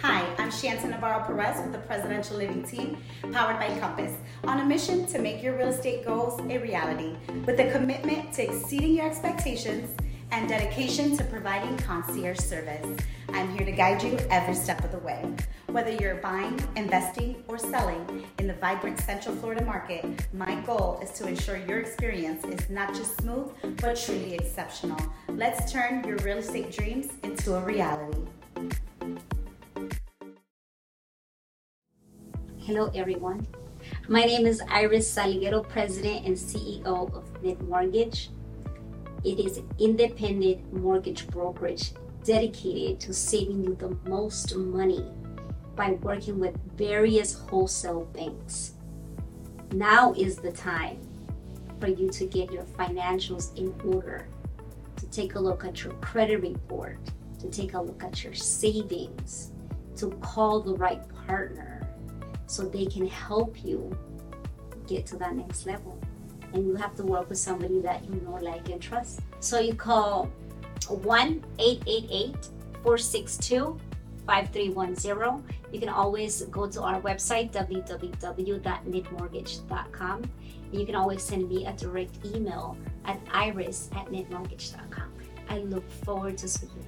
Hi, I'm Shanta Navarro Perez with the Presidential Living Team, powered by Compass, on a mission to make your real estate goals a reality with a commitment to exceeding your expectations and dedication to providing concierge service. I'm here to guide you every step of the way. Whether you're buying, investing, or selling in the vibrant Central Florida market, my goal is to ensure your experience is not just smooth, but truly exceptional. Let's turn your real estate dreams into a reality. Hello, everyone. My name is Iris Salguero, President and CEO of NITT Mortgage. It is an independent mortgage brokerage dedicated to saving you the most money by working with various wholesale banks. Now is the time for you to get your financials in order, to take a look at your credit report, to take a look at your savings, to call the right partner so they can help you get to that next level. And you have to work with somebody that you know, like, and trust. So you call 1 888 462 5310. You can always go to our website, www.nitmortgage.com. You can always send me a direct email at iris at nitmortgage.com. I look forward to speaking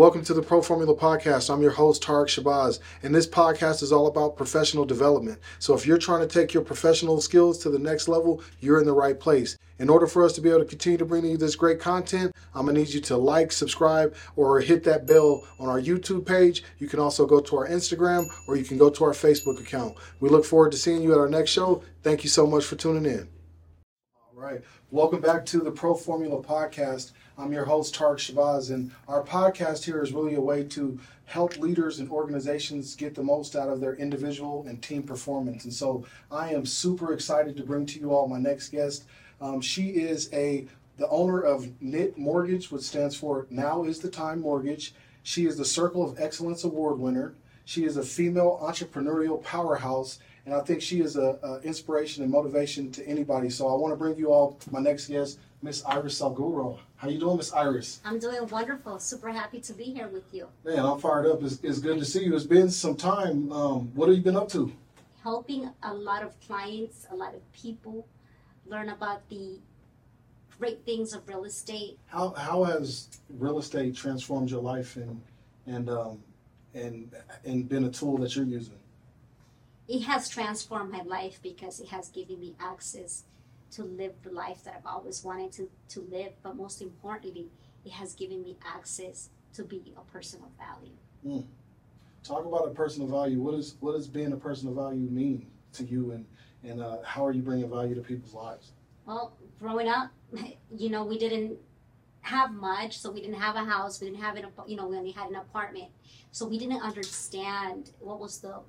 Welcome to the Pro Formula Podcast. I'm your host, Tarek Shabazz, and this podcast is all about professional development. So if you're trying to take your professional skills to the next level, you're in the right place. In order for us to be able to continue to bring you this great content, I'm gonna need you to like, subscribe, or hit that bell on our YouTube page. You can also go to our Instagram or you can go to our Facebook account. We look forward to seeing you at our next show. Thank you so much for tuning in. All right. Welcome back to the Pro Formula Podcast. I'm your host, Tarek Shabazz, and our podcast here is really a way to help leaders and organizations get the most out of their individual and team performance. And so I am super excited to bring to you all my next guest. Um, she is a the owner of NITT Mortgage, which stands for Now is the Time Mortgage. She is the Circle of Excellence Award winner. She is a female entrepreneurial powerhouse, and I think she is a, a inspiration and motivation to anybody. So I want to bring you all my next guest, Miss Iris Salguero. How you doing, Miss Iris? I'm doing wonderful. Super happy to be here with you. Man, I'm fired up. It's, it's good to see you. It's been some time. Um, what have you been up to? Helping a lot of clients, a lot of people learn about the great things of real estate. How how has real estate transformed your life and and um, and and been a tool that you're using? It has transformed my life because it has given me access to live the life that I've always wanted to, to live, but most importantly, it has given me access to be a person of value. Mm. Talk about a person of value. What is what does being a person of value mean to you, and and uh, how are you bringing value to people's lives? Well, growing up, you know, we didn't have much, so we didn't have a house. We didn't have an, you know, we only had an apartment, so we didn't understand what was the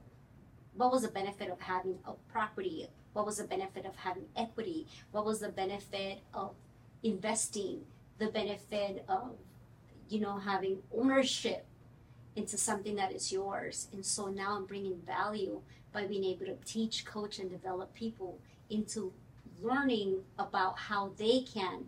what was the benefit of having a property what was the benefit of having equity? What was the benefit of investing? The benefit of, you know, having ownership into something that is yours. And so now I'm bringing value by being able to teach, coach, and develop people into learning about how they can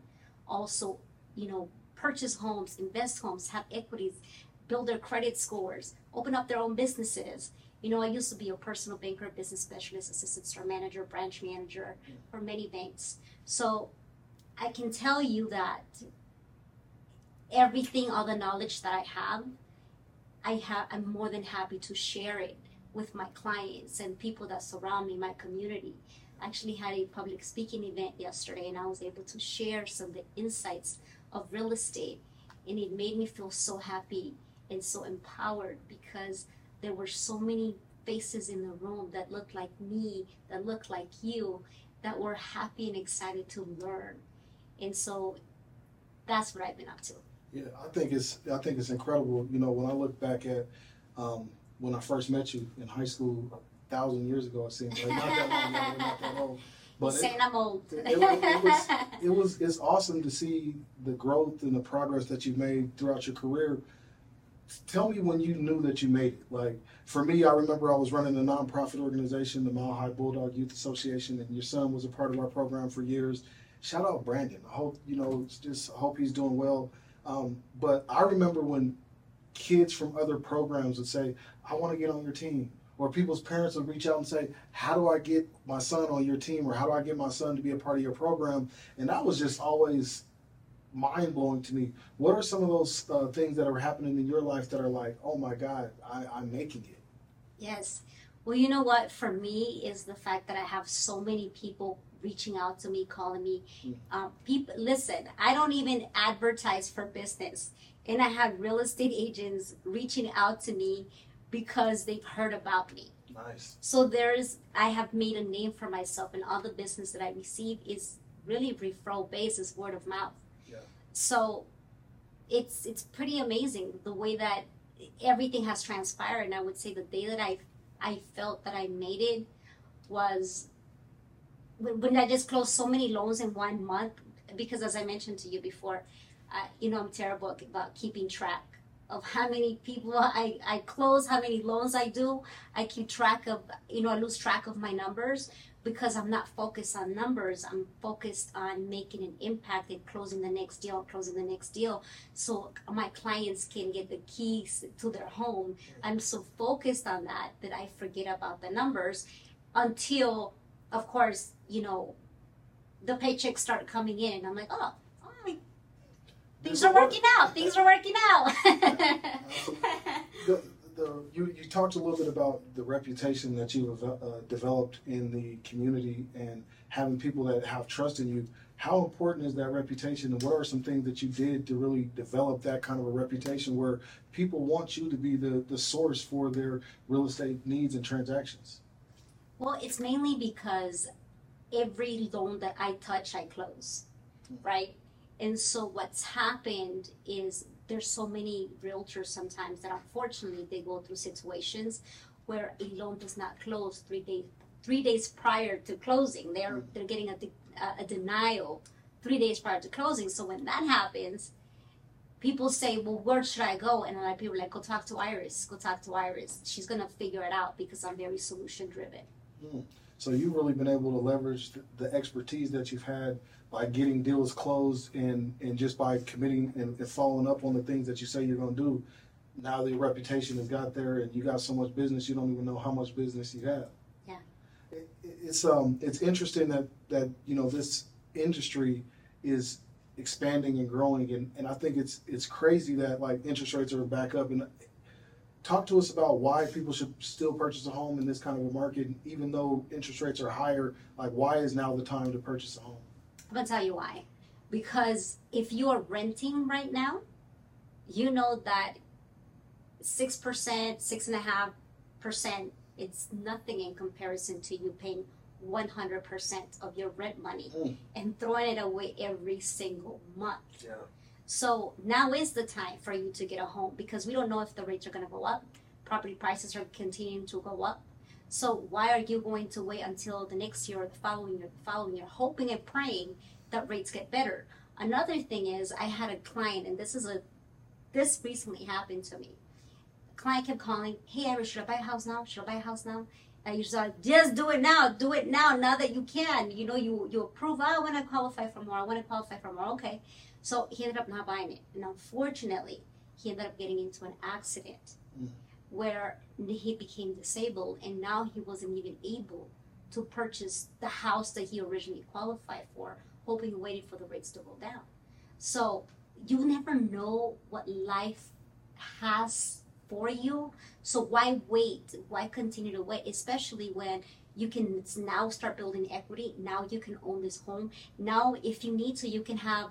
also, you know, purchase homes, invest homes, have equities, build their credit scores, open up their own businesses, you know, I used to be a personal banker, business specialist, assistant store manager, branch manager for many banks. So I can tell you that everything, all the knowledge that I have, I have I'm more than happy to share it with my clients and people that surround me, my community. I actually had a public speaking event yesterday and I was able to share some of the insights of real estate and it made me feel so happy and so empowered because there were so many faces in the room that looked like me, that looked like you, that were happy and excited to learn. And so that's what I've been up to. Yeah, I think it's I think it's incredible. You know, when I look back at um, when I first met you in high school, thousand years ago. It seems like not that long. ago, not that old. But it, I'm old. it, it was it was it's awesome to see the growth and the progress that you've made throughout your career. Tell me when you knew that you made it. Like for me, I remember I was running a nonprofit organization, the Mile High Bulldog Youth Association, and your son was a part of our program for years. Shout out Brandon. I hope you know. Just hope he's doing well. Um, but I remember when kids from other programs would say, "I want to get on your team." Or people's parents would reach out and say, How do I get my son on your team? Or how do I get my son to be a part of your program? And that was just always mind blowing to me. What are some of those uh, things that are happening in your life that are like, Oh my God, I, I'm making it? Yes. Well, you know what? For me, is the fact that I have so many people reaching out to me, calling me. Mm. Um, people, listen. I don't even advertise for business, and I have real estate agents reaching out to me because they've heard about me. Nice. So there's, I have made a name for myself, and all the business that I receive is really referral basis, word of mouth. So it's it's pretty amazing the way that everything has transpired. And I would say the day that I I felt that I made it was when, when I just closed so many loans in one month. Because as I mentioned to you before, uh, you know I'm terrible about keeping track of how many people I, I close, how many loans I do. I keep track of, you know, I lose track of my numbers because I'm not focused on numbers. I'm focused on making an impact and closing the next deal, closing the next deal, so my clients can get the keys to their home. I'm so focused on that that I forget about the numbers until, of course, you know, the paychecks start coming in. I'm like, oh, right, things are working out. Things are working out. The, you, you talked a little bit about the reputation that you have uh, developed in the community and having people that have trust in you. How important is that reputation, and what are some things that you did to really develop that kind of a reputation where people want you to be the, the source for their real estate needs and transactions? Well, it's mainly because every loan that I touch, I close, right? And so what's happened is there's so many realtors sometimes that unfortunately they go through situations where a loan does not close three days three days prior to closing. They're mm. they're getting a, de- a denial three days prior to closing. So when that happens, people say, "Well, where should I go?" And a lot of people are like, "Go talk to Iris. Go talk to Iris. She's gonna figure it out because I'm very solution driven." Mm. So you've really been able to leverage the, the expertise that you've had by getting deals closed and, and just by committing and, and following up on the things that you say you're going to do. Now the reputation has got there, and you got so much business you don't even know how much business you have. Yeah. It, it's um it's interesting that that you know this industry is expanding and growing, and, and I think it's it's crazy that like interest rates are back up and talk to us about why people should still purchase a home in this kind of a market, even though interest rates are higher. Like, why is now the time to purchase a home? I'm gonna tell you why. Because if you are renting right now, you know that six percent, six and a half percent, it's nothing in comparison to you paying one hundred percent of your rent money Mm. and throwing it away every single month. Yeah. So now is the time for you to get a home because we don't know if the rates are going to go up. Property prices are continuing to go up. So why are you going to wait until the next year or the following year, the following year, hoping and praying that rates get better? Another thing is I had a client, and this is a this recently happened to me. The client kept calling, "Hey, Iris, should I buy a house now? Should I buy a house now?" And you said, "Just do it now. Do it now. Now that you can. You know, you you approve. Oh, I want to qualify for more. I want to qualify for more. Okay." So he ended up not buying it. And unfortunately, he ended up getting into an accident Mm. where he became disabled and now he wasn't even able to purchase the house that he originally qualified for, hoping waiting for the rates to go down. So you never know what life has for you. So why wait? Why continue to wait? Especially when you can now start building equity. Now you can own this home. Now, if you need to, you can have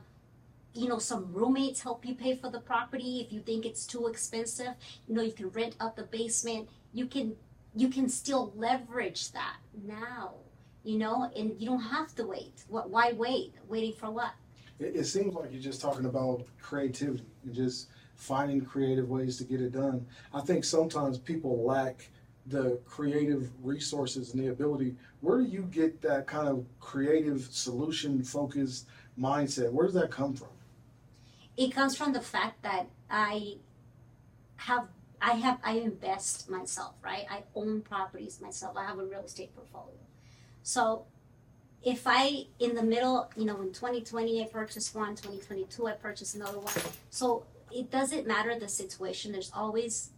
you know some roommates help you pay for the property if you think it's too expensive you know you can rent out the basement you can you can still leverage that now you know and you don't have to wait what why wait waiting for what It, it seems like you're just talking about creativity and just finding creative ways to get it done. I think sometimes people lack the creative resources and the ability. Where do you get that kind of creative solution focused mindset? Where does that come from? It comes from the fact that I have I have I invest myself, right? I own properties myself. I have a real estate portfolio. So if I in the middle, you know, in 2020 I purchased one, 2022 I purchased another one. So it doesn't matter the situation. There's always,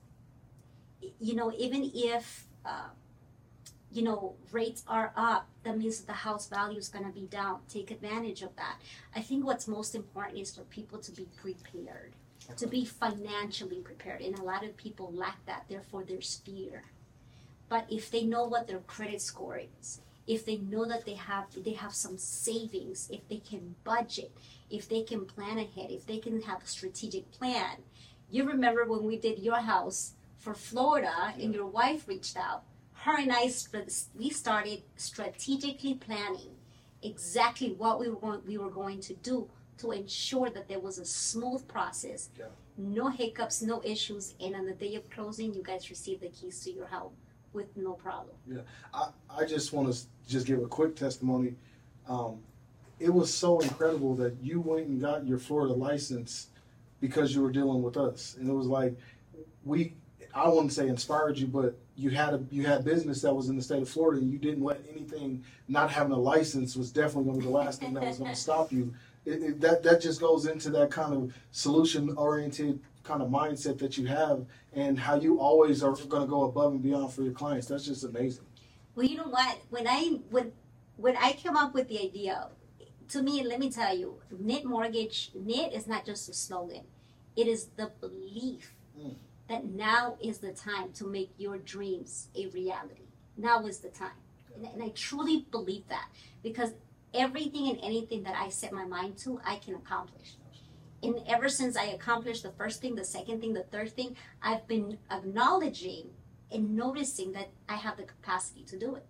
you know, even if uh, you know rates are up, that means the house value is going to be down. Take advantage of that. I think what's most important is for people to be prepared, to be financially prepared, and a lot of people lack that. Therefore, there's fear. But if they know what their credit score is, if they know that they have they have some savings, if they can budget, if they can plan ahead, if they can have a strategic plan. You remember when we did your house for Florida and your wife reached out. Her and I we started strategically planning exactly what we were going, we were going to do to ensure that there was a smooth process, Yeah. no hiccups, no issues, and on the day of closing, you guys received the keys to your home with no problem. Yeah, I, I just want to just give a quick testimony. Um, it was so incredible that you went and got your Florida license because you were dealing with us, and it was like we. I wouldn't say inspired you, but you had a you had business that was in the state of Florida, and you didn't let anything not having a license was definitely going to be the last thing that was going to stop you. It, it, that that just goes into that kind of solution oriented kind of mindset that you have, and how you always are going to go above and beyond for your clients. That's just amazing. Well, you know what? When I when when I came up with the idea, to me, let me tell you, NITT mortgage NITT is not just a slogan; it is the belief Mm. That now is the time to make your dreams a reality. Now is the time, and, and I truly believe that because everything and anything that I set my mind to, I can accomplish. And ever since I accomplished the first thing, the second thing, the third thing, I've been acknowledging and noticing that I have the capacity to do it.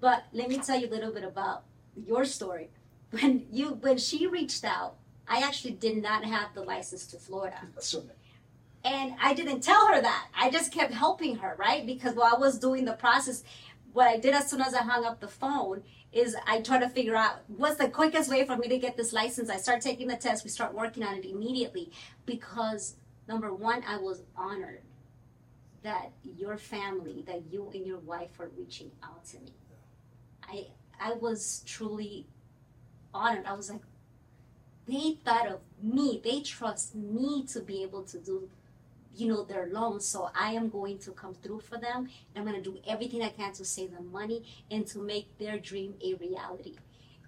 But let me tell you a little bit about your story. When you when she reached out, I actually did not have the license to Florida. So, And I didn't tell her that. I just kept helping her, right? Because while I was doing the process, what I did as soon as I hung up the phone is I tried to figure out what's the quickest way for me to get this license. I start taking the test. We start working on it immediately because number one, I was honored that your family, that you and your wife were reaching out to me. I I was truly honored. I was like, they thought of me. They trust me to be able to do, you know, their loans. So I am going to come through for them. I'm going to do everything I can to save them money and to make their dream a reality.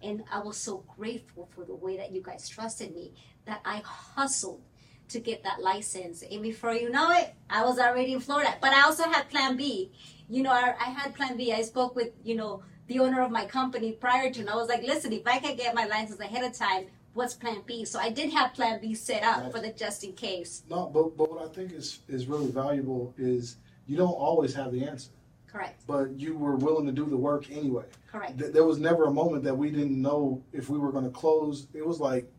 And I was so grateful for the way that you guys trusted me that I hustled to get that license. And before you know it, I was already in Florida. But I also had plan B. You know, I, I had plan B. I spoke with, you know, the owner of my company prior to, and I was like, listen, if I can get my license ahead of time, what's plan B? So I did have plan B set up for the just in case. No, but but what I think is is really valuable is you don't always have the answer, Correct. but you were willing to do the work anyway. Correct. Th- there was never a moment that we didn't know if we were going to close. It was like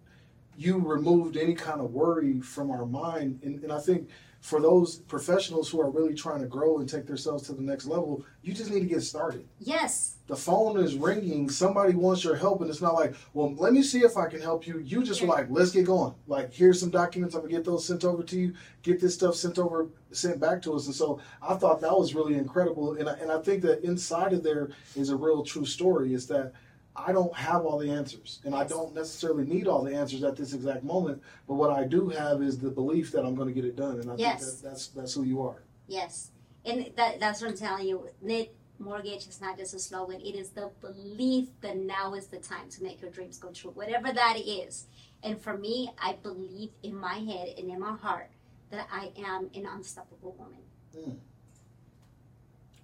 you removed any kind of worry from our mind, and, and I think for those professionals who are really trying to grow and take themselves to the next level, you just need to get started. Yes. The phone is ringing. Somebody wants your help, and it's not like, well, let me see if I can help you. You just were Yeah. like, let's get going. Like, here's some documents. I'm gonna get those sent over to you. Get this stuff sent over, sent back to us. And so I thought that was really incredible. And I, and I think that inside of there is a real true story. Is that I don't have all the answers, and I don't necessarily need all the answers at this exact moment. But what I do have is the belief that I'm going to get it done, and I Yes. think that that's that's who you are. Yes. And that, that's what I'm telling you. NITT mortgage is not just a slogan. It is the belief that now is the time to make your dreams come true, whatever that is. And for me, I believe in my head and in my heart that I am an unstoppable woman. Hmm.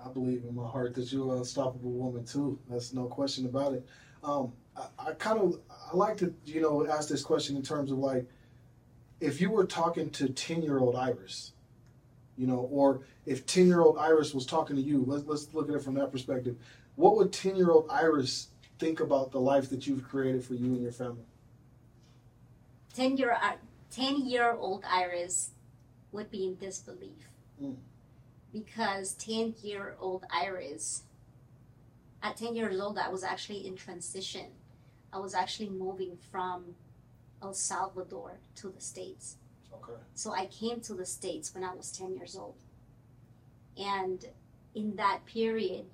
I believe in my heart that you're an unstoppable woman too. That's no question about it. Um, I, I kind of I like to you know ask this question in terms of like if you were talking to ten year old Iris, you know, or if ten year old Iris was talking to you. Let's let's look at it from that perspective. What would ten year old Iris think about the life that you've created for you and your family? 10 year, uh, 10 year old Iris would be in disbelief. Mm. Because 10 year old Iris, at 10 years old, I was actually in transition. I was actually moving from El Salvador to the States. Okay. So I came to the States when I was 10 years old. And in that period,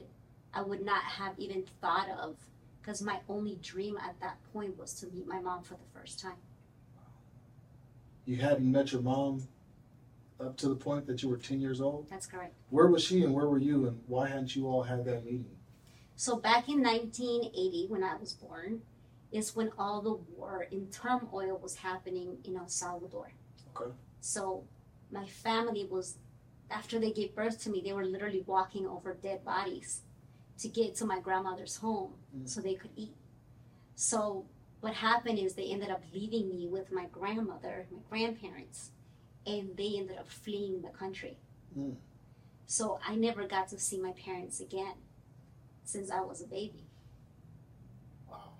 I would not have even thought of, because my only dream at that point was to meet my mom for the first time. You hadn't met your mom up to the point that you were 10 years old? That's correct. Where was she and where were you and why hadn't you all had that meeting? So back in 1980, when I was born, is when all the war in turmoil was happening in El Salvador. Okay. So my family was, after they gave birth to me, they were literally walking over dead bodies to get to my grandmother's home Mm. so they could eat. So what happened is they ended up leaving me with my grandmother, my grandparents, and they ended up fleeing the country. Mm. So I never got to see my parents again since I was a baby. Wow.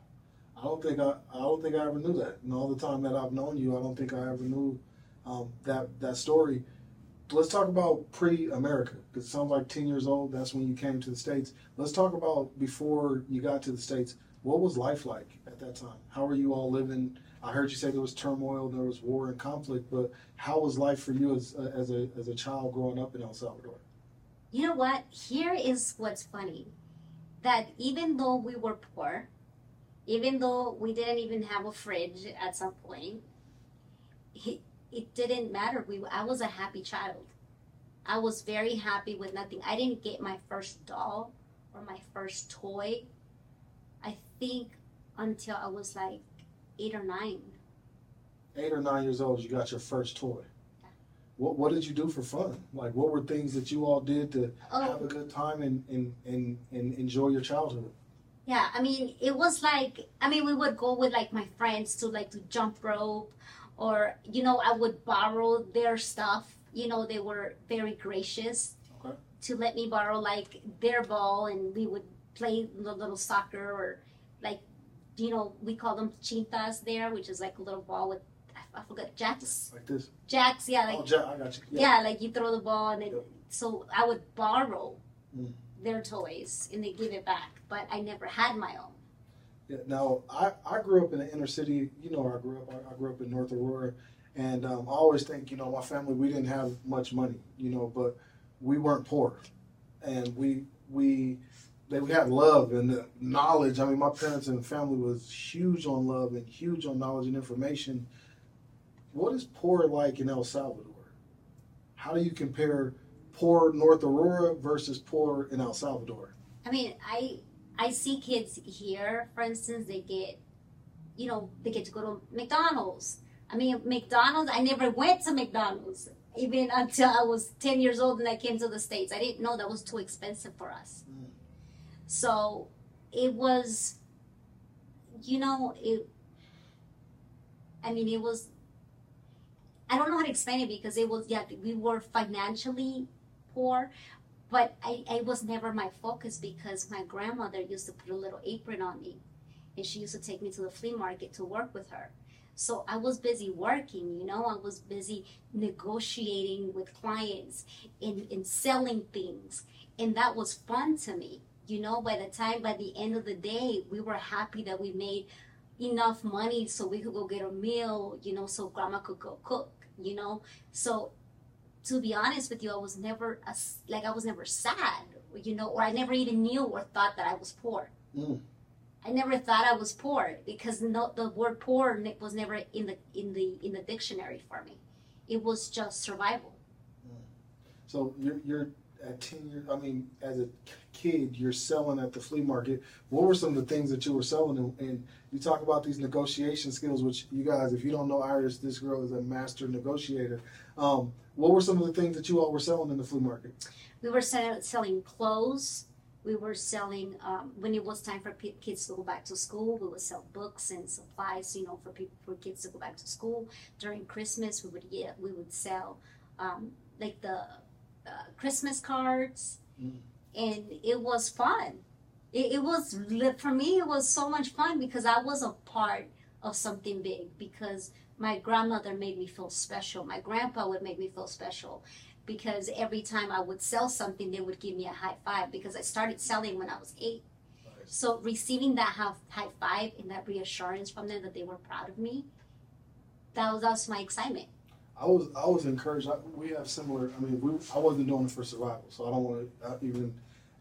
I don't think I, I don't think I ever knew that. And all the time that I've known you, I don't think I ever knew um, that that story. Let's talk about pre-America because It sounds like ten years old. That's when you came to the states. Let's talk about before you got to the states. What was life like at that time? How were you all living? I heard you say there was turmoil, there was war and conflict, but how was life for you as as a as a child growing up in El Salvador? You know what? Here is what's funny that even though we were poor, even though we didn't even have a fridge at some point, it, it didn't matter. We I was a happy child. I was very happy with nothing. I didn't get my first doll or my first toy. I think until I was like eight or nine. eight or nine years old, you got your first toy. What what did you do for fun? Like what were things that you all did to oh. have a Oh, good time and, and, and, and enjoy your childhood? Yeah, I mean, it was like, I mean, we would go with like my friends to like to jump rope, or you know, I would borrow their stuff. You know, they were very gracious Okay. to let me borrow like their ball, and we would play the little soccer or like, you know, we call them chintas there, which is like a little ball with I, I forgot jacks, Like this? jacks. Yeah, like oh, Jack, I got you. yeah. like you throw the ball and then Yep. so I would borrow Mm. their toys and they give it back, but I never had my own. Yeah, now, I, I grew up in the inner city. You know I grew up. I, I grew up in North Aurora. And um, I always think, you know, my family, we didn't have much money, you know, but we weren't poor. And we, we, they, we had love and knowledge. I mean, my parents and family was huge on love and huge on knowledge and information. What is poor like in El Salvador? How do you compare poor North Aurora versus poor in El Salvador? I mean, I I see kids here, for instance, they get, you know, they get to go to McDonald's. I mean, McDonald's. I never went to McDonald's even until I was ten years old and I came to the states. I didn't know that was too expensive for us. Mm. So it was, you know, it. I mean, it was. I don't know how to explain it because it was yeah we were financially poor, but I, I was never my focus because my grandmother used to put a little apron on me and she used to take me to the flea market to work with her. So I was busy working, you know, I was busy negotiating with clients and, and selling things. And that was fun to me. You know, by the time, by the end of the day, we were happy that we made enough money so we could go get a meal, you know, so grandma could go cook, you know. So to be honest with you, I was never a, like I was never sad, you know, or I never even knew or thought that I was poor. Mm. I never thought I was poor because no, the word poor was never in the in the in the dictionary for me. It was just survival. So you're, you're at 10 years, I mean, as a kid, you're selling at the flea market. What were some of the things that you were selling? And, and you talk about these negotiation skills, which you guys, if you don't know Iris, this girl is a master negotiator. Um, what were some of the things that you all were selling in the flea market? We were sell- selling clothes. We were selling um, when it was time for p- kids to go back to school. We would sell books and supplies, you know, for people for kids to go back to school. During Christmas, we would get we would sell um, like the uh, Christmas cards, Mm. and it was fun. It, it was for me. It was so much fun because I was a part of something big. Because my grandmother made me feel special. My grandpa would make me feel special because every time I would sell something, they would give me a high five because I started selling when I was eight. So receiving that high high five and that reassurance from them that they were proud of me, that was that's my excitement. I was I was encouraged. I, we have similar. I mean, we, I wasn't doing it for survival, so I don't want to even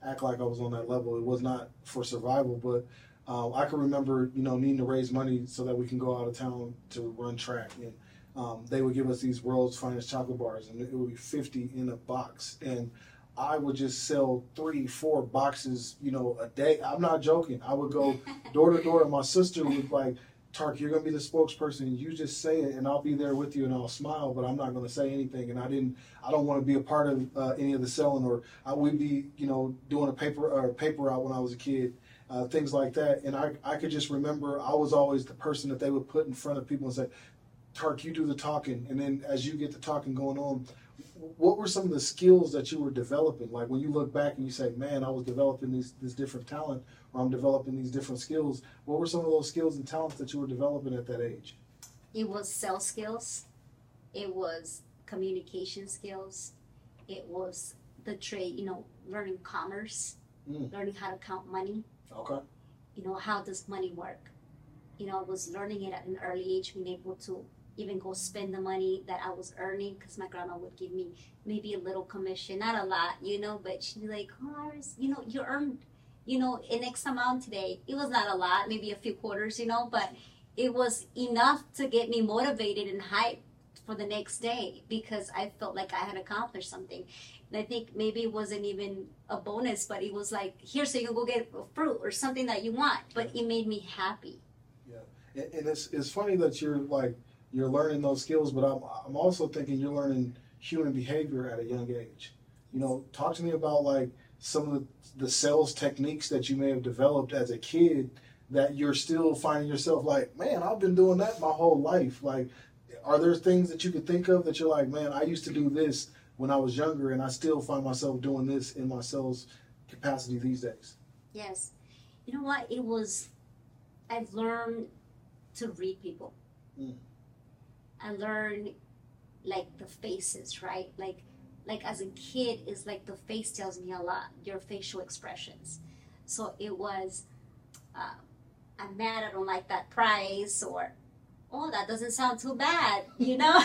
act like I was on that level. It was not for survival, but uh, I can remember, you know, needing to raise money so that we can go out of town to run track, and um, they would give us these world's finest chocolate bars, and it would be fifty in a box, and I would just sell three, four boxes, you know, a day. I'm not joking. I would go door to door, and my sister would like Tark, you're gonna be the spokesperson. You just say it, and I'll be there with you, and I'll smile, but I'm not gonna say anything. And I didn't, I don't want to be a part of uh, any of the selling, or I would be, you know, doing a paper or a paper route when I was a kid, uh, things like that. And I, I could just remember I was always the person that they would put in front of people and say, Tark, you do the talking, and then as you get the talking going on, what were some of the skills that you were developing? Like when you look back and you say, "Man, I was developing these this different talent, or I'm developing these different skills." What were some of those skills and talents that you were developing at that age? It was sales skills, it was communication skills, it was the trade. You know, learning commerce, Mm. learning how to count money. Okay. You know, how does money work? You know, I was learning it at an early age, being able to even go spend the money that I was earning because my grandma would give me maybe a little commission, not a lot, you know, but she'd be like, oh, you know, you earned, you know, an X amount today. It was not a lot, maybe a few quarters, you know, but it was enough to get me motivated and hyped for the next day because I felt like I had accomplished something. And I think maybe it wasn't even a bonus, but it was like, here, so you can go get a fruit or something that you want. But it made me happy. Yeah. and it's it's funny that you're like you're learning those skills, but I'm I'm also thinking you're learning human behavior at a young age. You know, talk to me about like some of the, the sales techniques that you may have developed as a kid that you're still finding yourself like, man, I've been doing that my whole life. Like, are there things that you could think of that you're like, man, I used to do this when I was younger, and I still find myself doing this in my sales capacity these days? Yes. You know what? It was, I've learned to read people. Mm. I learn like the faces, right? Like, like as a kid, it's like the face tells me a lot. Your facial expressions. So it was, uh, I'm mad. I don't like that price, or oh, that doesn't sound too bad. You know,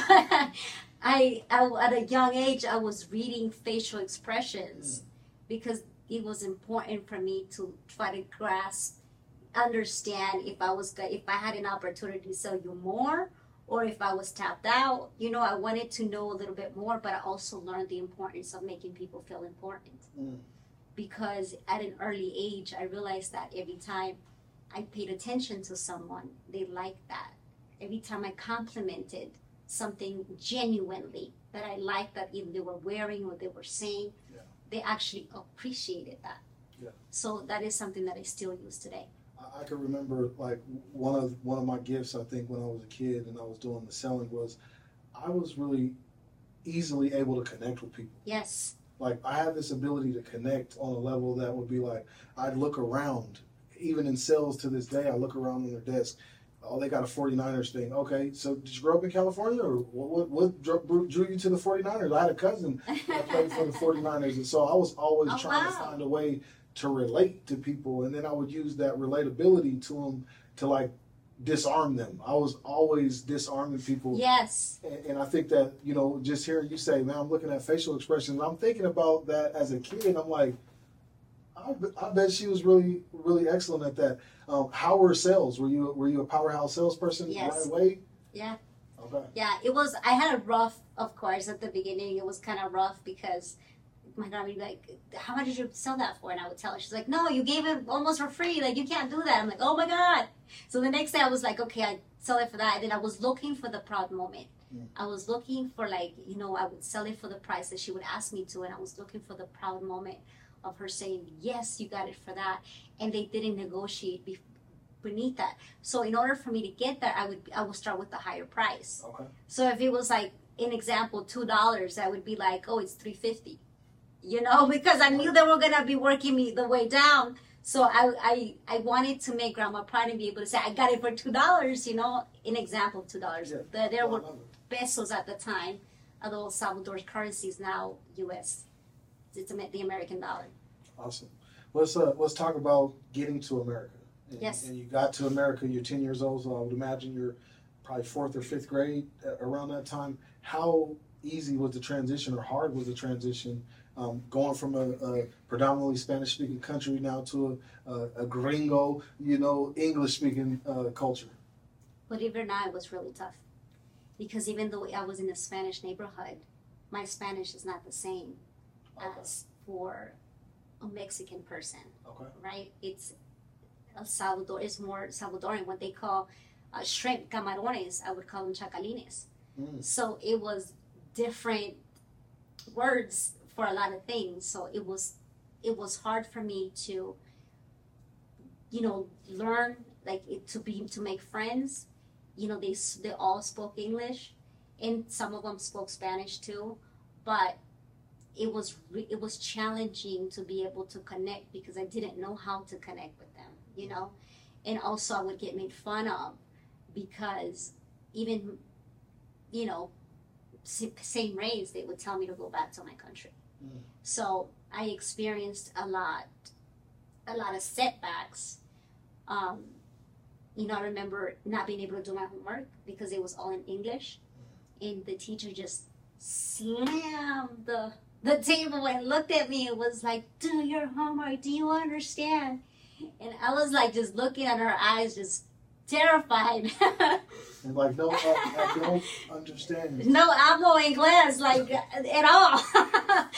I, I at a young age I was reading facial expressions because it was important for me to try to grasp, understand if I was if I had an opportunity to sell you more or if I was tapped out. You know, I wanted to know a little bit more, but I also learned the importance of making people feel important. Mm. Because at an early age, I realized that every time I paid attention to someone, they liked that. Every time I complimented something genuinely that I liked that either they were wearing or they were saying, Yeah. they actually appreciated that. Yeah. So that is something that I still use today. I, can remember like one of one of my gifts. I think when I was a kid and I was doing the selling was, I was really easily able to connect with people. Yes. Like I had this ability to connect on a level that would be like I'd look around, even in sales to this day. I look around on their desk. Oh, they got a 49ers thing. Okay, so did you grow up in California, or what? What, what drew, you to the 49ers? I had a cousin that played for the 49ers, and so I was always Oh, trying to find a way to relate to people, and then I would use that relatability to them to like disarm them. I was always disarming people. Yes. And, and I think that, you know, just hearing you say, man, I'm looking at facial expressions, I'm thinking about that as a kid, I'm like, I, I bet she was really, really excellent at that. Um, how were sales? Were you were you a powerhouse salesperson Yes. right away? Yeah. Okay. Yeah, it was. I had a rough, of course, at the beginning. It was kind of rough because my grandma would be like, "How much did you sell that for?" And I would tell her, she's like, "No, you gave it almost for free. Like you can't do that." I'm like, "Oh my god!" So the next day, I was like, "Okay, I sell it for that." And then I was looking for the proud moment. Mm. I was looking for like, you know, I would sell it for the price that she would ask me to, and I was looking for the proud moment of her saying, "Yes, you got it for that," and they didn't negotiate be- beneath that. So in order for me to get that, I would I would start with the higher price. Okay. So if it was like, in example, two dollars, I would be like, oh, it's three fifty, you know, because I knew they were gonna be working me the way down. So I, I I wanted to make grandma proud and be able to say I got it for two dollars, you know. In example, two dollars. Yeah. The- There were pesos at the time. although Salvador's currency is now U.S. It's the American dollar. Awesome. Let's uh, let's talk about getting to America. And, Yes. And you got to America. You're 10 years old, so I would imagine you're probably fourth or fifth grade uh, around that time. How easy was the transition, or hard was the transition, um, going from a, a predominantly Spanish-speaking country now to a, a, a gringo, you know, English-speaking uh, culture? Believe it or not, it was really tough. Because even though I was in a Spanish neighborhood, my Spanish is not the same as for a Mexican person, Okay. right? It's El Salvador, it's more Salvadorian, what they call uh, shrimp camarones, I would call them chacalines. Mm. So it was different words for a lot of things. So it was it was hard for me to you know learn like it, to be to make friends. You know they they all spoke English, and some of them spoke Spanish too, but it was re- it was challenging to be able to connect because I didn't know how to connect with them. You know, and also I would get made fun of because even you know same race they would tell me to go back to my country So i experienced a lot a lot of setbacks um, you know i remember not being able to do my homework because it was all in english and the teacher just slammed the the table and looked at me and was like do your homework do you understand? And i was like just looking at her eyes just terrified And like, no, I, I don't understand. no I'm hablo inglés like at all.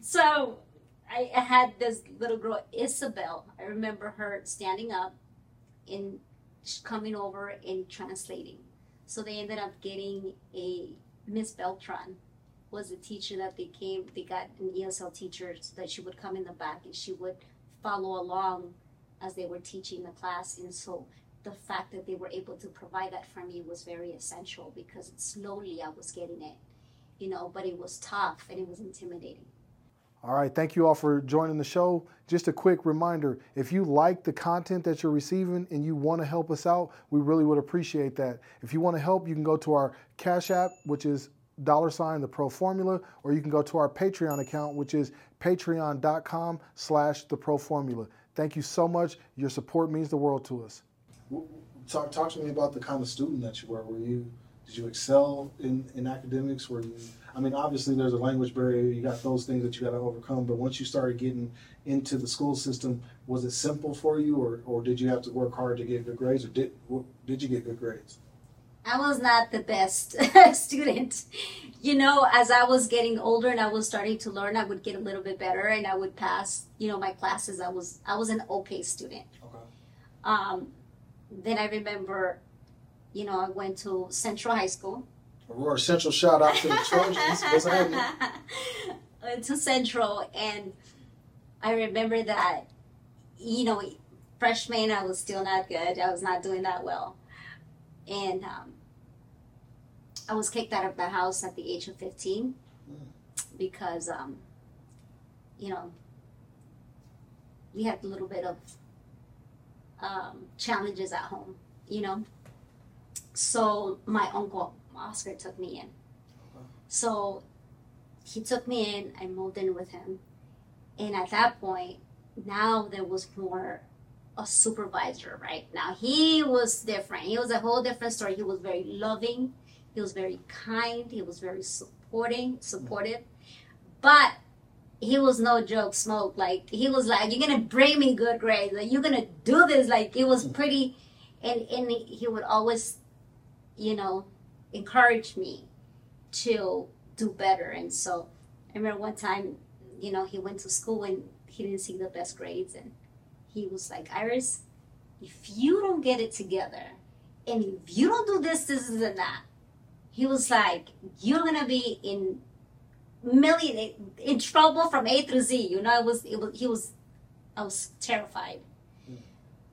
so I, I had this little girl Isabel. I remember her standing up and coming over and translating. So they ended up getting a Miss Beltran was a teacher that they came. They got an ESL teacher so that she would come in the back and she would follow along as they were teaching the class. And so the fact that they were able to provide that for me was very essential because slowly I was getting it, you know, but it was tough and it was intimidating. All right, thank you all for joining the show. Just a quick reminder if you like the content that you're receiving and you want to help us out, we really would appreciate that. If you want to help, you can go to our Cash App, which is dollar sign the pro formula, or you can go to our Patreon account, which is patreon.com slash the pro formula. Thank you so much. Your support means the world to us. Talk, talk to me about the kind of student that you were. Were you did you excel in, in academics? Were you I mean, obviously there's a language barrier. You got those things that you got to overcome. But once you started getting into the school system, was it simple for you, or, or did you have to work hard to get good grades, or did did you get good grades? I was not the best student. You know, as I was getting older and I was starting to learn, I would get a little bit better and I would pass, you know, my classes. I was I was an okay student. Okay. Um, then I remember, you know, I went to Central High School. Aurora Central shout out to the Trojans. What's happening? Went to Central, and I remember that, you know, freshman I was still not good. I was not doing that well, and um, I was kicked out of the house at the age of fifteen because, um, you know, we had a little bit of um, challenges at home, you know. So my uncle Oscar took me in. So he took me in. I moved in with him, and at that point, now there was more a supervisor. Right now, he was different. He was a whole different story. He was very loving. He was very kind. He was very supporting, supportive, but he was no joke smoke. Like he was like, "You're gonna bring me good grades. Like you're gonna do this." Like it was pretty, and and he would always, you know, encourage me to do better. And so I remember one time, you know, he went to school and he didn't see the best grades, and he was like, "Iris, if you don't get it together, and if you don't do this, this, this, and that." He was like, "You're gonna be in million in trouble from A through Z. You know, it was it was he was I was terrified. Hmm.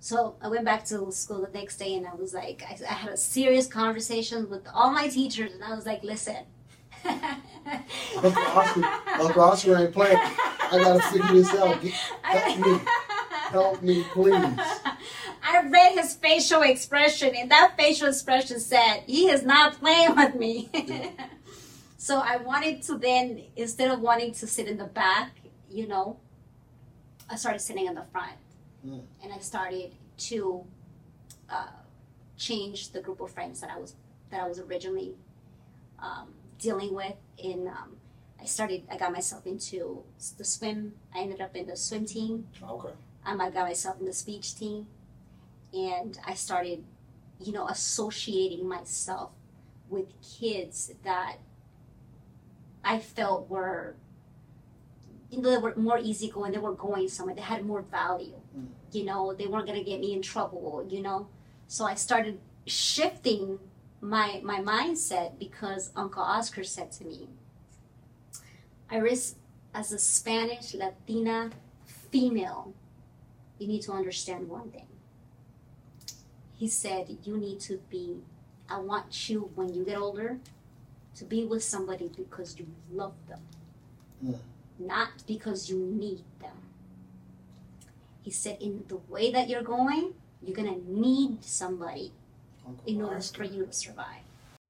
So I went back to school the next day and I was like I, I had a serious conversation with all my teachers and I was like, listen. Uncle Oscar, Uncle Oscar ain't playing. I gotta figure this out. Get- help me, help me, please. I read his facial expression, and that facial expression said, "He is not playing with me." So I wanted to then, instead of wanting to sit in the back, you know, I started sitting in the front. Mm. And I started to uh, change the group of friends that I was that I was originally um, dealing with. In um, I started, I got myself into the swim. I ended up in the swim team. Okay. Um, I got myself in the speech team, and I started, you know, associating myself with kids that I felt were, you know, they were more easygoing. They were going somewhere. They had more value. Mm. You know, they weren't gonna get me in trouble. You know, so I started shifting my my mindset because Uncle Oscar said to me, Iris, as a Spanish Latina female, you need to understand one thing. He said, You need to be, I want you, when you get older, to be with somebody because you love them, Mm. not because you need them. He said, In the way that you're going, you're going to need somebody in order for you to survive.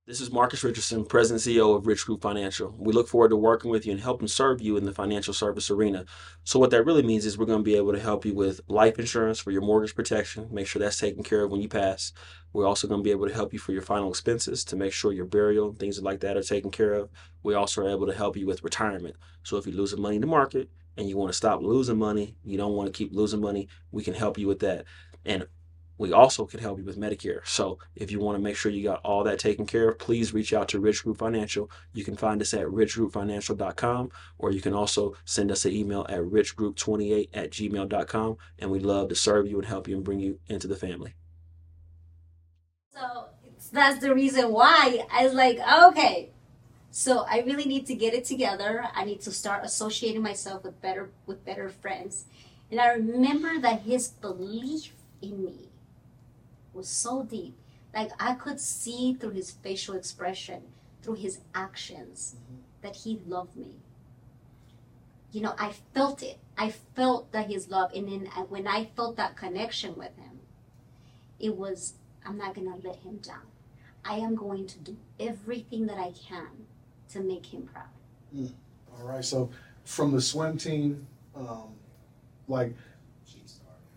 This is Marcus Richardson, President CEO of Rich Group Financial. We look forward to working with you and helping serve you in the financial service arena. So, what that really means is we're going to be able to help you with life insurance for your mortgage protection, make sure that's taken care of when you pass. We're also going to be able to help you for your final expenses to make sure your burial and things like that are taken care of. We also are able to help you with retirement. So, if you're losing money in the market and you want to stop losing money, you don't want to keep losing money, we can help you with that. And we also can help you with Medicare. So if you want to make sure you got all that taken care of, please reach out to Rich Group Financial. You can find us at richgroupfinancial.com or you can also send us an email at richgroup28 at gmail.com and we'd love to serve you and help you and bring you into the family. So that's the reason why I was like, okay, so I really need to get it together. I need to start associating myself with better with better friends. And I remember that his belief in me was so deep. Like I could see through his facial expression, through his actions, mm-hmm. that he loved me. You know, I felt it. I felt that his love, and then uh, when I felt that connection with him, it was I'm not gonna let him down. I am going to do everything that I can to make him proud. Mm. All right. So, from the swim team, um, like,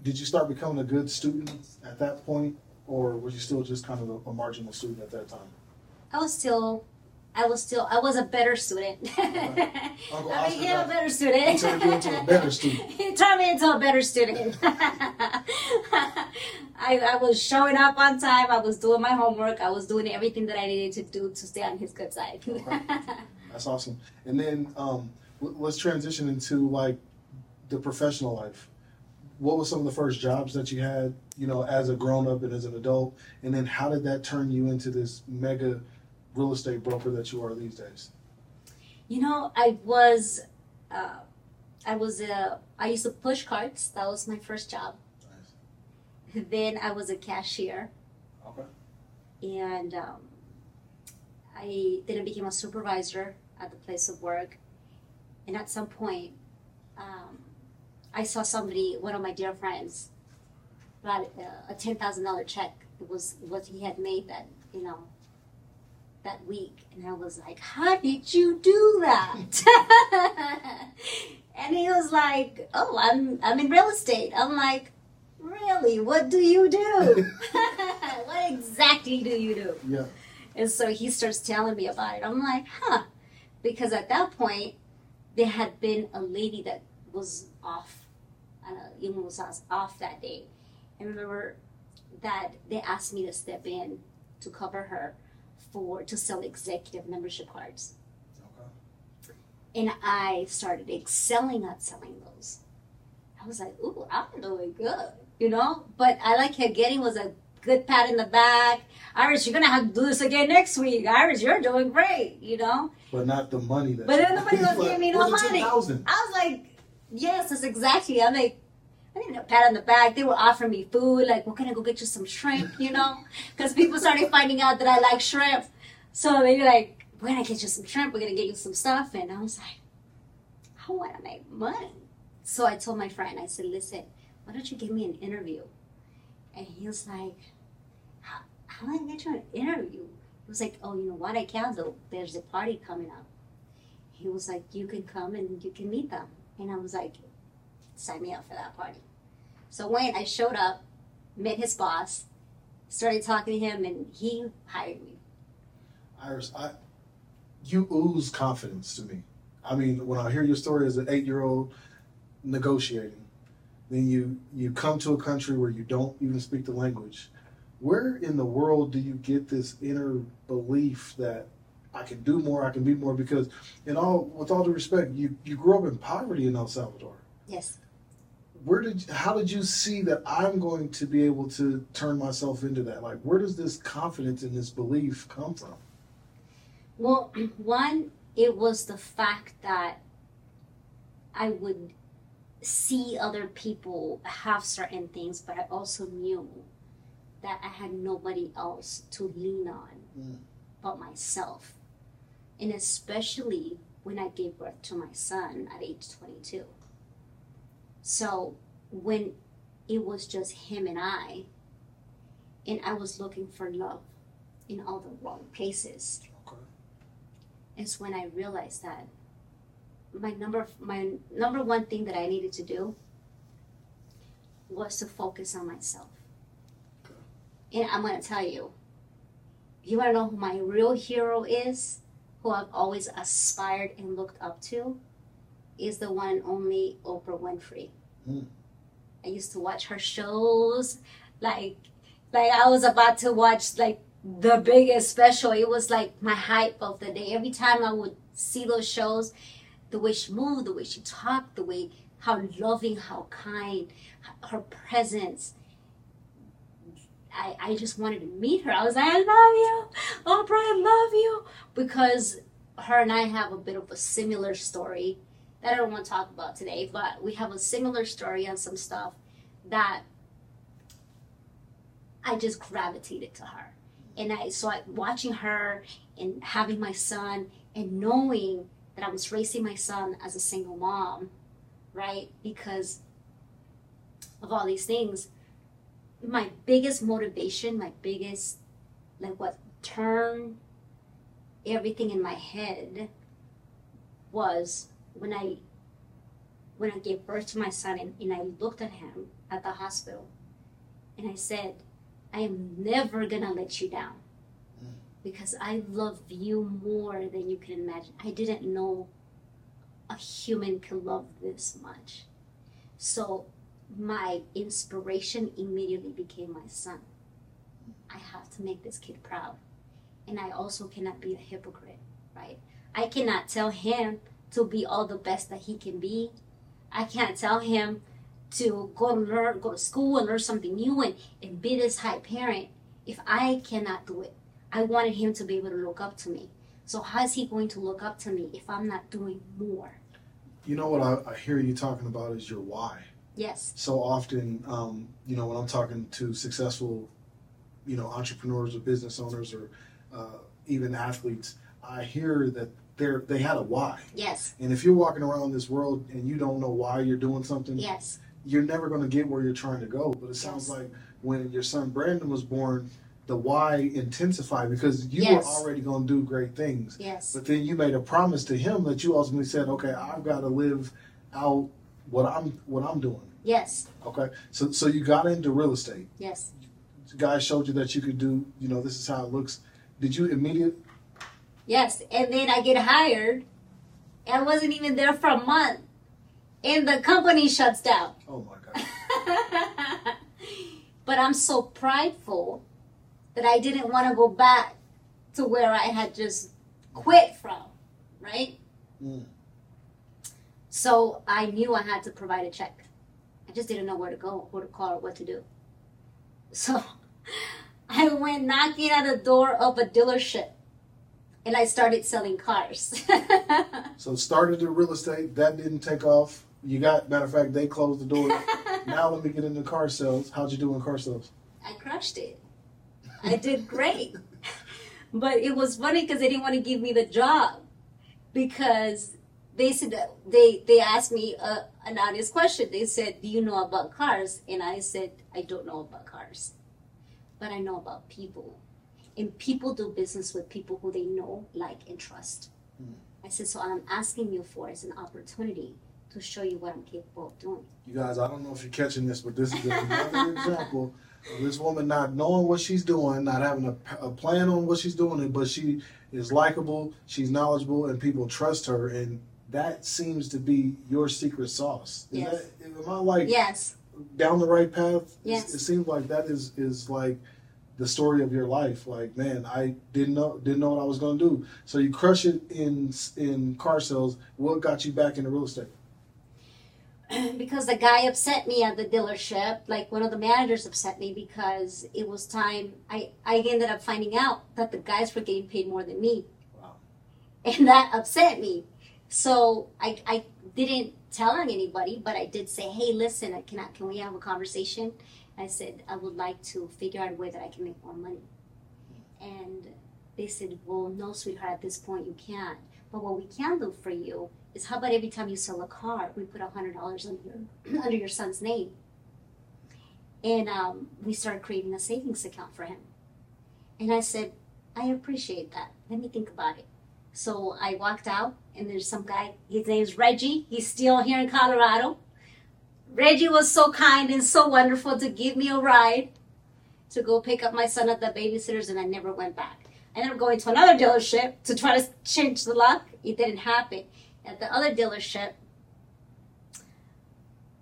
did you start becoming a good student at that point, or were you still just kind of a, a marginal student at that time? I was still, I was still, I was a better student. Uncle I became a better student. he turned you into a better student. he turned me into a better student. I, I was showing up on time. I was doing my homework. I was doing everything that I needed to do to stay on his good side. Okay. That's awesome. And then um, let's transition into like the professional life. What were some of the first jobs that you had, you know, as a grown up and as an adult? And then how did that turn you into this mega real estate broker that you are these days? You know, I was, uh, I was, uh, I used to push carts. That was my first job. Nice. Then I was a cashier, Okay. and um, I then I became a supervisor at the place of work. And at some point, um, I saw somebody, one of my dear friends, got a, ten thousand dollar check. It was what he had made that you know that week, and I was like, "How did you do that?" and he was like, "Oh, I'm I'm in real estate." I'm like, "Really? What do you do? what exactly do you do?" Yeah. And so he starts telling me about it. I'm like, "Huh," because at that point, there had been a lady that was off, you was off that day. And remember that they asked me to step in to cover her for to sell executive membership cards. Okay. And I started excelling at selling those. I was like, ooh, I'm doing good, you know? But I like her getting was a good pat in the back. Iris, you're gonna have to do this again next week. Iris, you're doing great, you know? But not the money that. But then nobody was giving me no money. 10,000? I was like, yes, that's exactly. I'm like, I need a pat on the back. They were offering me food, like, we're gonna go get you some shrimp, you know? Because people started finding out that I like shrimp. So they were like, we're gonna get you some shrimp, we're gonna get you some stuff. And I was like, I wanna make money. So I told my friend, I said, listen, why don't you give me an interview? And he was like, how, how am I get you an interview? He was like, oh, you know what? I can do. There's a party coming up. He was like, you can come and you can meet them. And I was like, sign me up for that party. So Wayne, I showed up, met his boss, started talking to him, and he hired me. Iris, I, you ooze confidence to me. I mean, when I hear your story as an eight-year-old negotiating, then you you come to a country where you don't even speak the language. Where in the world do you get this inner belief that I can do more, I can be more? Because, in all, with all due respect, you you grew up in poverty in El Salvador. Yes. Where did how did you see that I'm going to be able to turn myself into that? Like, where does this confidence and this belief come from? Well, one, it was the fact that I would see other people have certain things, but I also knew that I had nobody else to lean on Mm. but myself. And especially when I gave birth to my son at age 22. So when it was just him and I, and I was looking for love in all the wrong places, Okay. is when I realized that my number my number one thing that I needed to do was to focus on myself. And I'm gonna tell you, you wanna know who my real hero is, who I've always aspired and looked up to, is the one and only Oprah Winfrey. Mm. I used to watch her shows, like like I was about to watch like the biggest special. It was like my hype of the day. Every time I would see those shows, the way she moved, the way she talked, the way how loving, how kind, her presence. I, I just wanted to meet her. I was like, I love you, Oprah, I love you. Because her and I have a bit of a similar story that I don't want to talk about today, but we have a similar story on some stuff that I just gravitated to her. And I so I watching her and having my son and knowing that I was raising my son as a single mom, right? Because of all these things, my biggest motivation, my biggest like what turned everything in my head was when I when I gave birth to my son and, and I looked at him at the hospital and I said, I am never gonna let you down hmm. because I love you more than you can imagine. I didn't know a human could love this much. So my inspiration immediately became my son. I have to make this kid proud. And I also cannot be a hypocrite, right? I cannot tell him to be all the best that he can be. I can't tell him to go learn, go to school and learn something new and, and be this high parent if I cannot do it. I wanted him to be able to look up to me. So how is he going to look up to me if I'm not doing more? You know what I, I hear you talking about is your why. Yes. So often, um, you know, when I'm talking to successful, you know, entrepreneurs or business owners or uh, even athletes, I hear that they're they had a why. Yes. And if you're walking around this world and you don't know why you're doing something, Yes. you're never going to get where you're trying to go. But it sounds Yes. like when your son Brandon was born, the why intensified because you Yes. were already going to do great things. Yes. But then you made a promise to him that you ultimately said, "Okay, I've got to live out what I'm what I'm doing." Yes. Okay, so so you got into real estate. Yes. Guys showed you that you could do. You know, this is how it looks. Did you immediate? Yes. And then I get hired. I wasn't even there for a month. And the company shuts down. Oh my God! but I'm so prideful that I didn't want to go back to where I had just quit from, right? Mm. So I knew I had to provide a check. I just didn't know where to go, who to call, or what to do. So I went knocking at the door of a dealership and I started selling cars. So started in real estate. That didn't take off. You got matter of fact, they closed the door. now let me get into car sales. How'd you do in car sales? I crushed it. I did great. but it was funny because they didn't want to give me the job because they said they they asked me a, an honest question. They said, "Do you know about cars?" And I said, "I don't know about cars, but I know about people." And people do business with people who they know, like, and trust. Mm. I said, so what I'm asking you for is an opportunity to show you what I'm capable of doing. You guys, I don't know if you're catching this, but this is another example of this woman not knowing what she's doing, not having a, a plan on what she's doing, but she is likable, she's knowledgeable, and people trust her. And that seems to be your secret sauce. Is Yes. that, am I like Yes, down the right path? Yes. It, it seems like that is is like the story of your life. Like, man, I didn't know didn't know what I was going to do. So you crush it in in car sales. What got you back into real estate? because the guy upset me at the dealership. Like one of the managers upset me because it was time. I I ended up finding out that the guys were getting paid more than me, Wow. and that upset me. So I I didn't tell anybody, but I did say, hey, listen, I cannot. Can we have a conversation? I said I would like to figure out a way that I can make more money, and they said, well, no, sweetheart, at this point you can't. But what we can do for you is how about every time you sell a car, we put hundred dollars under your under your son's name, and um, we started creating a savings account for him. And I said, I appreciate that. Let me think about it. So I walked out, and there's some guy. His name's Reggie. He's still here in Colorado. Reggie was so kind and so wonderful to give me a ride to go pick up my son at the babysitters, and I never went back. I ended up going to another dealership to try to change the luck. It didn't happen at the other dealership,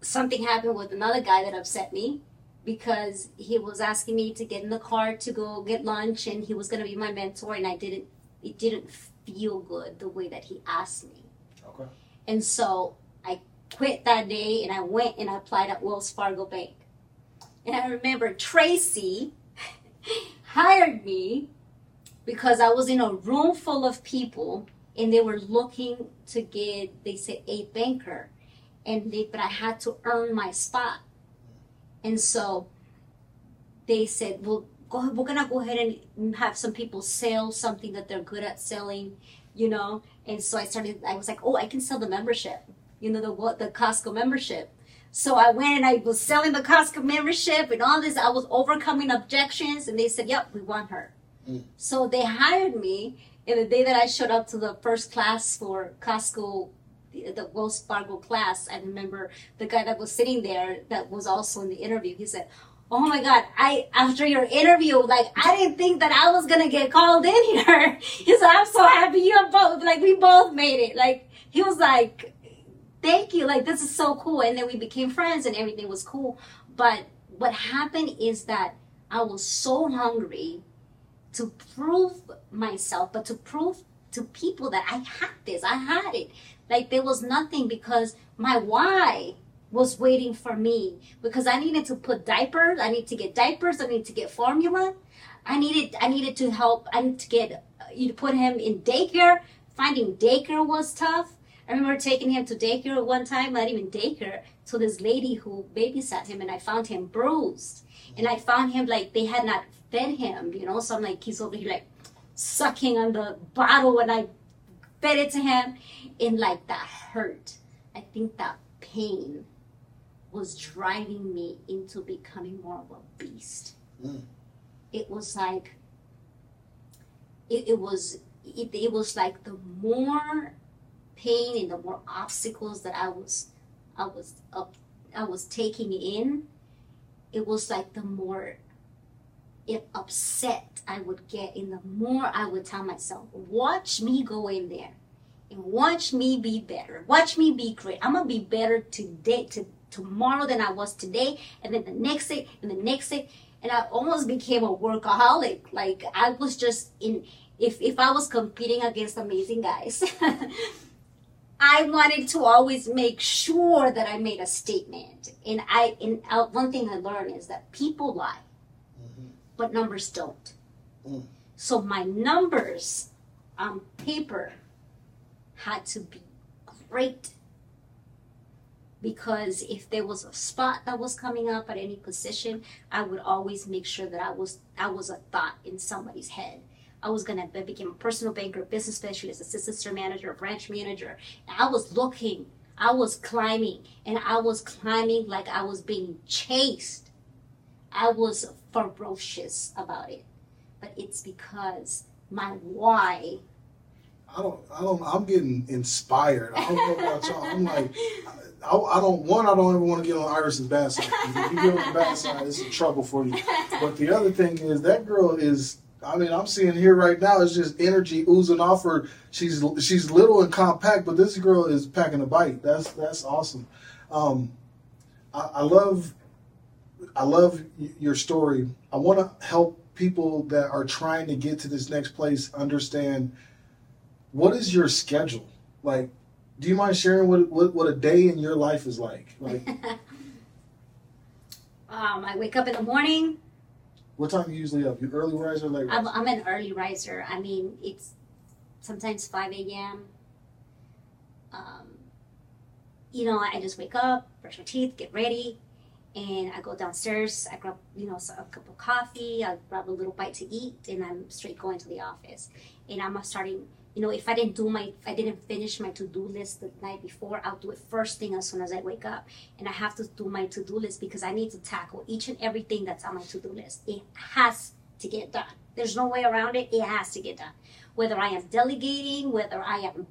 something happened with another guy that upset me because he was asking me to get in the car to go get lunch and he was going to be my mentor and I didn't it didn't feel good the way that he asked me. Okay. And so quit that day and I went and I applied at Wells Fargo Bank. And I remember Tracy hired me because I was in a room full of people and they were looking to get they said a banker and they but I had to earn my spot. And so they said, Well go we're gonna go ahead and have some people sell something that they're good at selling, you know. And so I started I was like, Oh, I can sell the membership, you know, the what the Costco membership. So I went and I was selling the Costco membership and all this. I was overcoming objections, and they said, "Yep, we want her." Mm. So they hired me. And the day that I showed up to the first class for Costco, the, the Wells Fargo class, I remember the guy that was sitting there that was also in the interview. He said, "Oh my God! I after your interview, like I didn't think that I was gonna get called in here." He said, "I'm so happy you both like we both made it." Like he was like thank you. Like this is so cool. And then we became friends and everything was cool. But what happened is that i was so hungry to prove myself but to prove to people that i had this i had it. Like there was nothing because my why was waiting for me. Because i needed to put diapers i need to get diapers i need to get formula. I needed i needed to help i need to get uh, you to put him in daycare. Finding daycare was tough I remember taking him to daycare one time, not even daycare, to this lady who babysat him, and I found him bruised. And I found him like they had not fed him, you know. So I'm like, he's over here like sucking on the bottle, and I fed it to him, and like that hurt. I think that pain was driving me into becoming more of a beast. Mm. It was like, it, it was, it, it was like the more pain and the more obstacles that I was I was up I was taking in, it was like the more it upset I would get and the more I would tell myself, watch me go in there and watch me be better. Watch me be great. I'm gonna be better today to tomorrow than I was today and then the next day and the next day and I almost became a workaholic. Like I was just in if if I was competing against amazing guys I wanted to always make sure that I made a statement. And I, and uh, one thing I learned is that people lie, Mhm. but numbers don't. Mm. So my numbers on paper had to be great. Because if there was a spot that was coming up at any position, I would always make sure that I was I was a thought in somebody's head. I was gonna be, become a personal banker, business specialist, assistant store manager, branch manager. And I was looking, I was climbing, and I was climbing like I was being chased. I was ferocious about it. but it's because my why. I don't. I don't. I'm getting inspired. I don't know about y'all. I'm like, I, I don't. One, I don't ever want to get on Iris's bad side. If you get on the bad side, it's trouble for you. But the other thing is that girl is. I mean, I'm seeing here right now. It's just energy oozing off her. She's she's little and compact, but this girl is packing a bite. That's that's awesome. Um, I, I love I love your story. I want to help people that are trying to get to this next place understand what is your schedule like. Do you mind sharing what what, what a day in your life is like? Like, Um, I wake up in the morning. What time you usually up? You early riser, or late I'm. I'm an early riser. I mean, it's sometimes 5 a.m. Um, you know, I just wake up, brush my teeth, get ready, and I go downstairs. I grab, you know, a cup of coffee. I grab a little bite to eat, and I'm straight going to the office. And I'm starting. You know, if I didn't do my, if I didn't finish my to-do list the night before, I'll do it first thing as soon as I wake up. And I have to do my to-do list because I need to tackle each and everything that's on my to-do list. It has to get done. There's no way around it. It has to get done. Whether I am delegating, whether I am,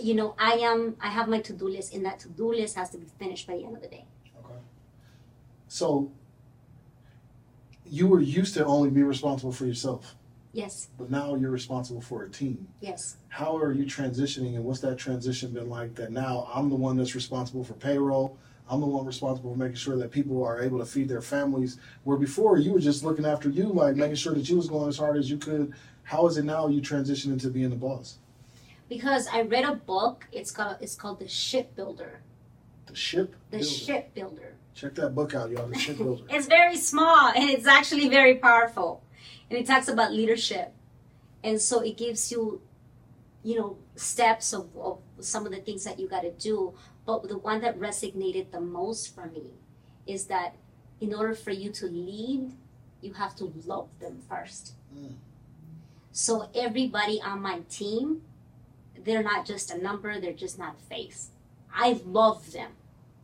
you know, I am, I have my to do list, and that to do list has to be finished by the end of the day. Okay. So you were used to only be responsible for yourself, Yes, but now you're responsible for a team. yes. How are you transitioning, and what's that transition been like? That now I'm the one that's responsible for payroll. I'm the one responsible for making sure that people are able to feed their families. Where before you were just looking after you, like making sure that you was going as hard as you could. How is it now you transition into being the boss? Because I read a book. It's called it's called The Shipbuilder. The ship. The builder. Shipbuilder. Check that book out, y'all. The ship builder. it's very small and it's actually very powerful. And it talks about leadership. And so it gives you, you know, steps of, of some of the things that you got to do. But the one that resonated the most for me is that in order for you to lead, you have to love them first. Mm. So everybody on my team, they're not just a number, they're just not a face. I love them.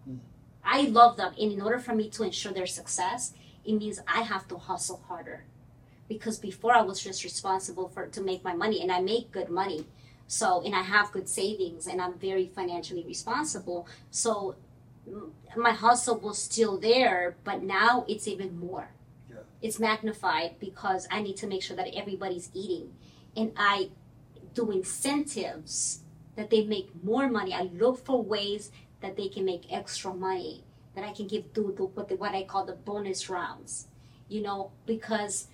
Mm. I love them. And in order for me to ensure their success, it means I have to hustle harder. Because before I was just responsible for to make my money and I make good money. So and I have good savings and I'm very financially responsible. So my hustle was still there, but now it's even more. Yeah. It's magnified because I need to make sure that everybody's eating. And I do incentives that they make more money. I look for ways that they can make extra money that I can give to what, what I call the bonus rounds. You know, because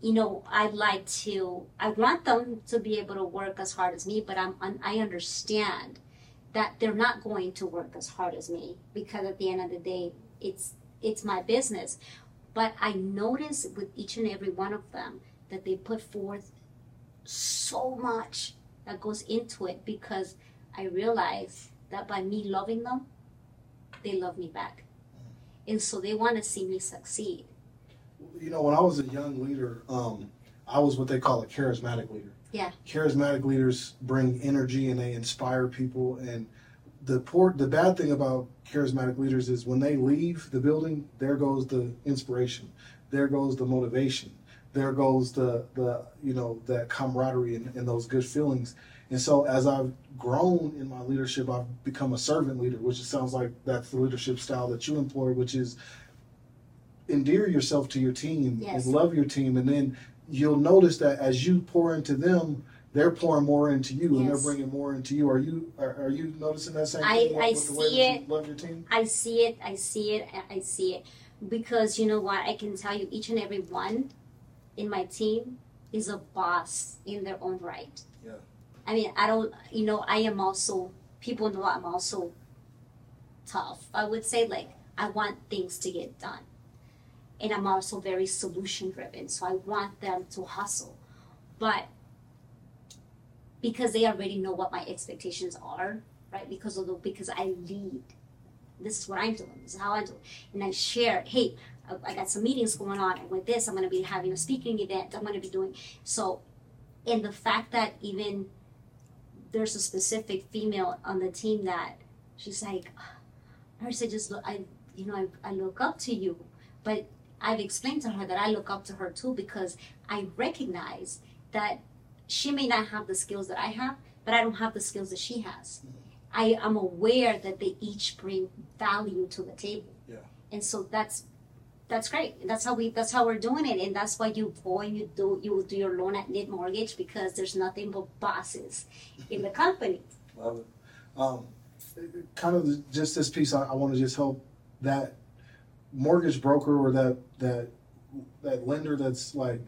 you know I'd like to. I want them to be able to work as hard as me, but I'm I understand that they're not going to work as hard as me because at the end of the day, it's it's my business. But I notice with each and every one of them that they put forth so much that goes into it because I realize that by me loving them, they love me back. Mm-hmm. And so they want to see me succeed. You know, when I was a young leader, um, I was what they call a charismatic leader. Yeah. Charismatic leaders bring energy and they inspire people. And the poor, the bad thing about charismatic leaders is when they leave the building, there goes the inspiration, there goes the motivation, there goes the the you know that camaraderie and, and those good feelings. And so as I've grown in my leadership, I've become a servant leader, which it sounds like that's the leadership style that you employ, which is endear yourself to your team Yes. and love your team, and then you'll notice that as you pour into them, they're pouring more into you, and they're bringing more into you. Are you are, are you noticing that same I- thing? I with the way see it. Love your team. I see it, I see it, I see it. Because you know what? I can tell you each and every one in my team is a boss in their own right. Yeah. I mean, I don't, you know, I am also, people know I'm also tough. I would say, like, I want things to get done. And I'm also very solution driven. So I want them to hustle. But because they already know what my expectations are, right? Because of the, because I lead. This is what I'm doing. This is how I do it. And I share, hey, I- got some meetings going on, and with this, I'm going to be having a speaking event. I'm going to be doing so. And the fact that even there's a specific female on the team that she's like, ah, Nurse, I just look, I, you know, I, I look up to you, but I've explained to her that I look up to her too because I recognize that she may not have the skills that I have, but I don't have the skills that she has. I am aware that they each bring value to the table. Yeah. And so that's that's great. That's how we that's how we're doing it. And that's why you go and you do you do your loan at NITT Mortgage because there's nothing but bosses in the company. Love it. Um, kind of just this piece, I, I want to just help that mortgage broker or that that that lender that's like,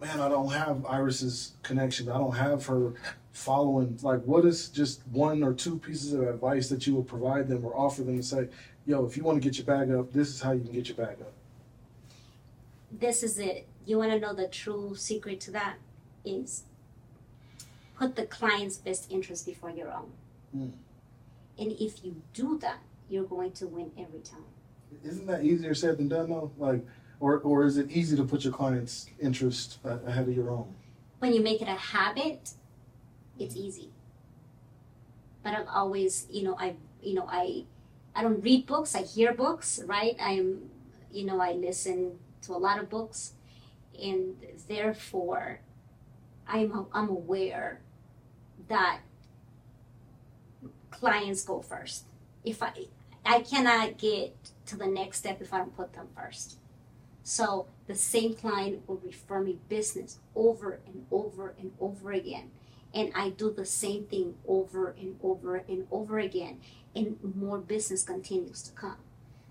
man, I don't have Iris's connection. I don't have her following. Like, what is just one or two pieces of advice that you would provide them or offer them to say, yo, if you want to get your bag up, this is how you can get your bag up. This is it. You want to know the true secret to that is put the client's best interest before your own. Mm. And if you do that, you're going to win every time. Isn't that easier said than done though? Like, or or is it easy to put your client's interest uh, ahead of your own? When you make it a habit, it's easy. But I've always, you know, I, you know, I, I don't read books. I hear books, right? I'm, you know, I listen to a lot of books, and therefore, I'm I'm aware that clients go first. If I I cannot get to the next step if I don't put them first. So the same client will refer me business over and over and over again. And I do the same thing over and over and over again, and more business continues to come.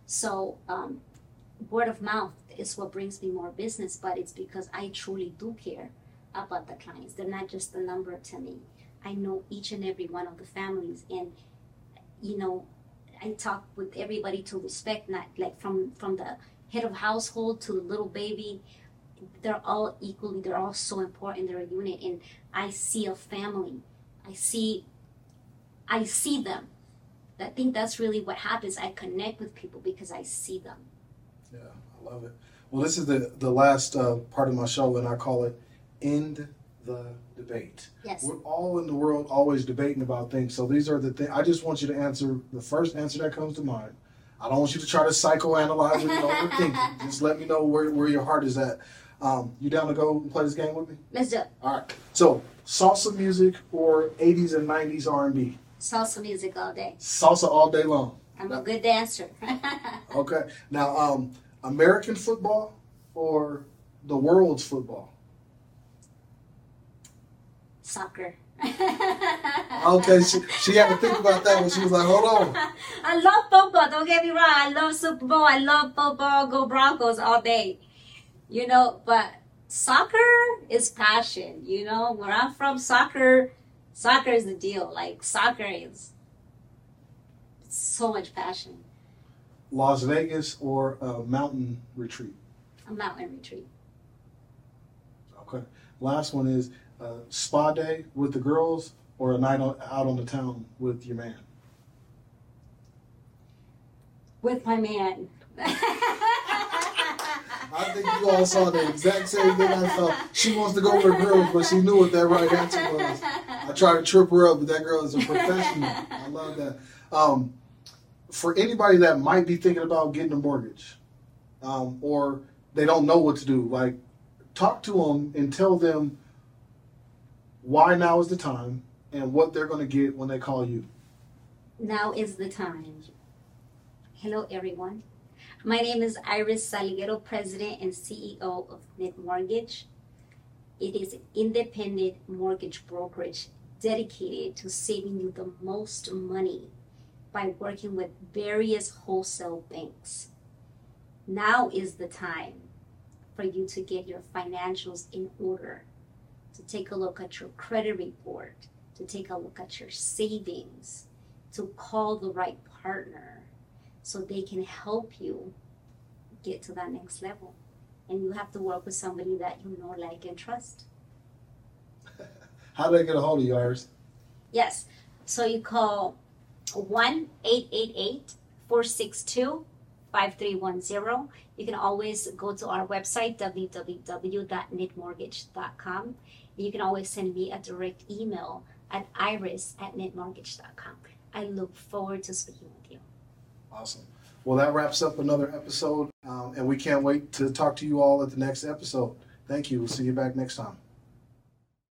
So, um, word of mouth is what brings me more business, but it's because I truly do care about the clients. They're not just a number to me. I know each and every one of the families, and you know, I talk with everybody to respect, not like from from the head of household to the little baby. They're all equally. They're all so important. They're a unit, and I see a family. I see. I see them. I think that's really what happens. I connect with people because I see them. Yeah, I love it. Well, this is the the last uh, part of my show, and I call it "End the Debate." Yes. We're all in the world always debating about things. So these are the things. I just want you to answer the first answer that comes to mind. I don't want you to try to psychoanalyze it and overthink it. Just let me know where, where your heart is at. Um, you down to go and play this game with me? Let's do it. All right. So salsa music or 80s and 90s R&B? Salsa music all day. Salsa all day long. I'm a good dancer. Okay. Now, um, American football or the world's football? Soccer. Okay, she, she had to think about that when she was like, hold on. I love football. Don't get me wrong. I love Super Bowl. I love football. Go Broncos all day. You know, but soccer is passion. You know, where I'm from, soccer, soccer is the deal. Like soccer is so much passion. Las Vegas or a mountain retreat? A mountain retreat. Okay. Last one is uh, spa day with the girls or a night out on the town with your man? With my man. I think you all saw the exact same thing I saw. She wants to go with her girls, but she knew what that right answer was. I tried to trip her up, but that girl is a professional. I love that. Um, for anybody that might be thinking about getting a mortgage, um, or they don't know what to do, like talk to them and tell them why now is the time and what they're going to get when they call you. Now is the time. Hello, everyone. My name is Iris Salguero, President and CEO of NITT Mortgage. It is an independent mortgage brokerage dedicated to saving you the most money by working with various wholesale banks. Now is the time for you to get your financials in order, take a look at your credit report, to take a look at your savings, to call the right partner so they can help you get to that next level. And you have to work with somebody that you know, like, and trust. How do I get a hold of you, Iris? Yes. So you call 1 888 462 5310. You can always go to our website, www.nittmortgage.com. You can always send me a direct email at iris at nittmortgage.com. I look forward to speaking with you. Awesome. Well, that wraps up another episode, um, and we can't wait to talk to you all at the next episode. Thank you. We'll see you back next time.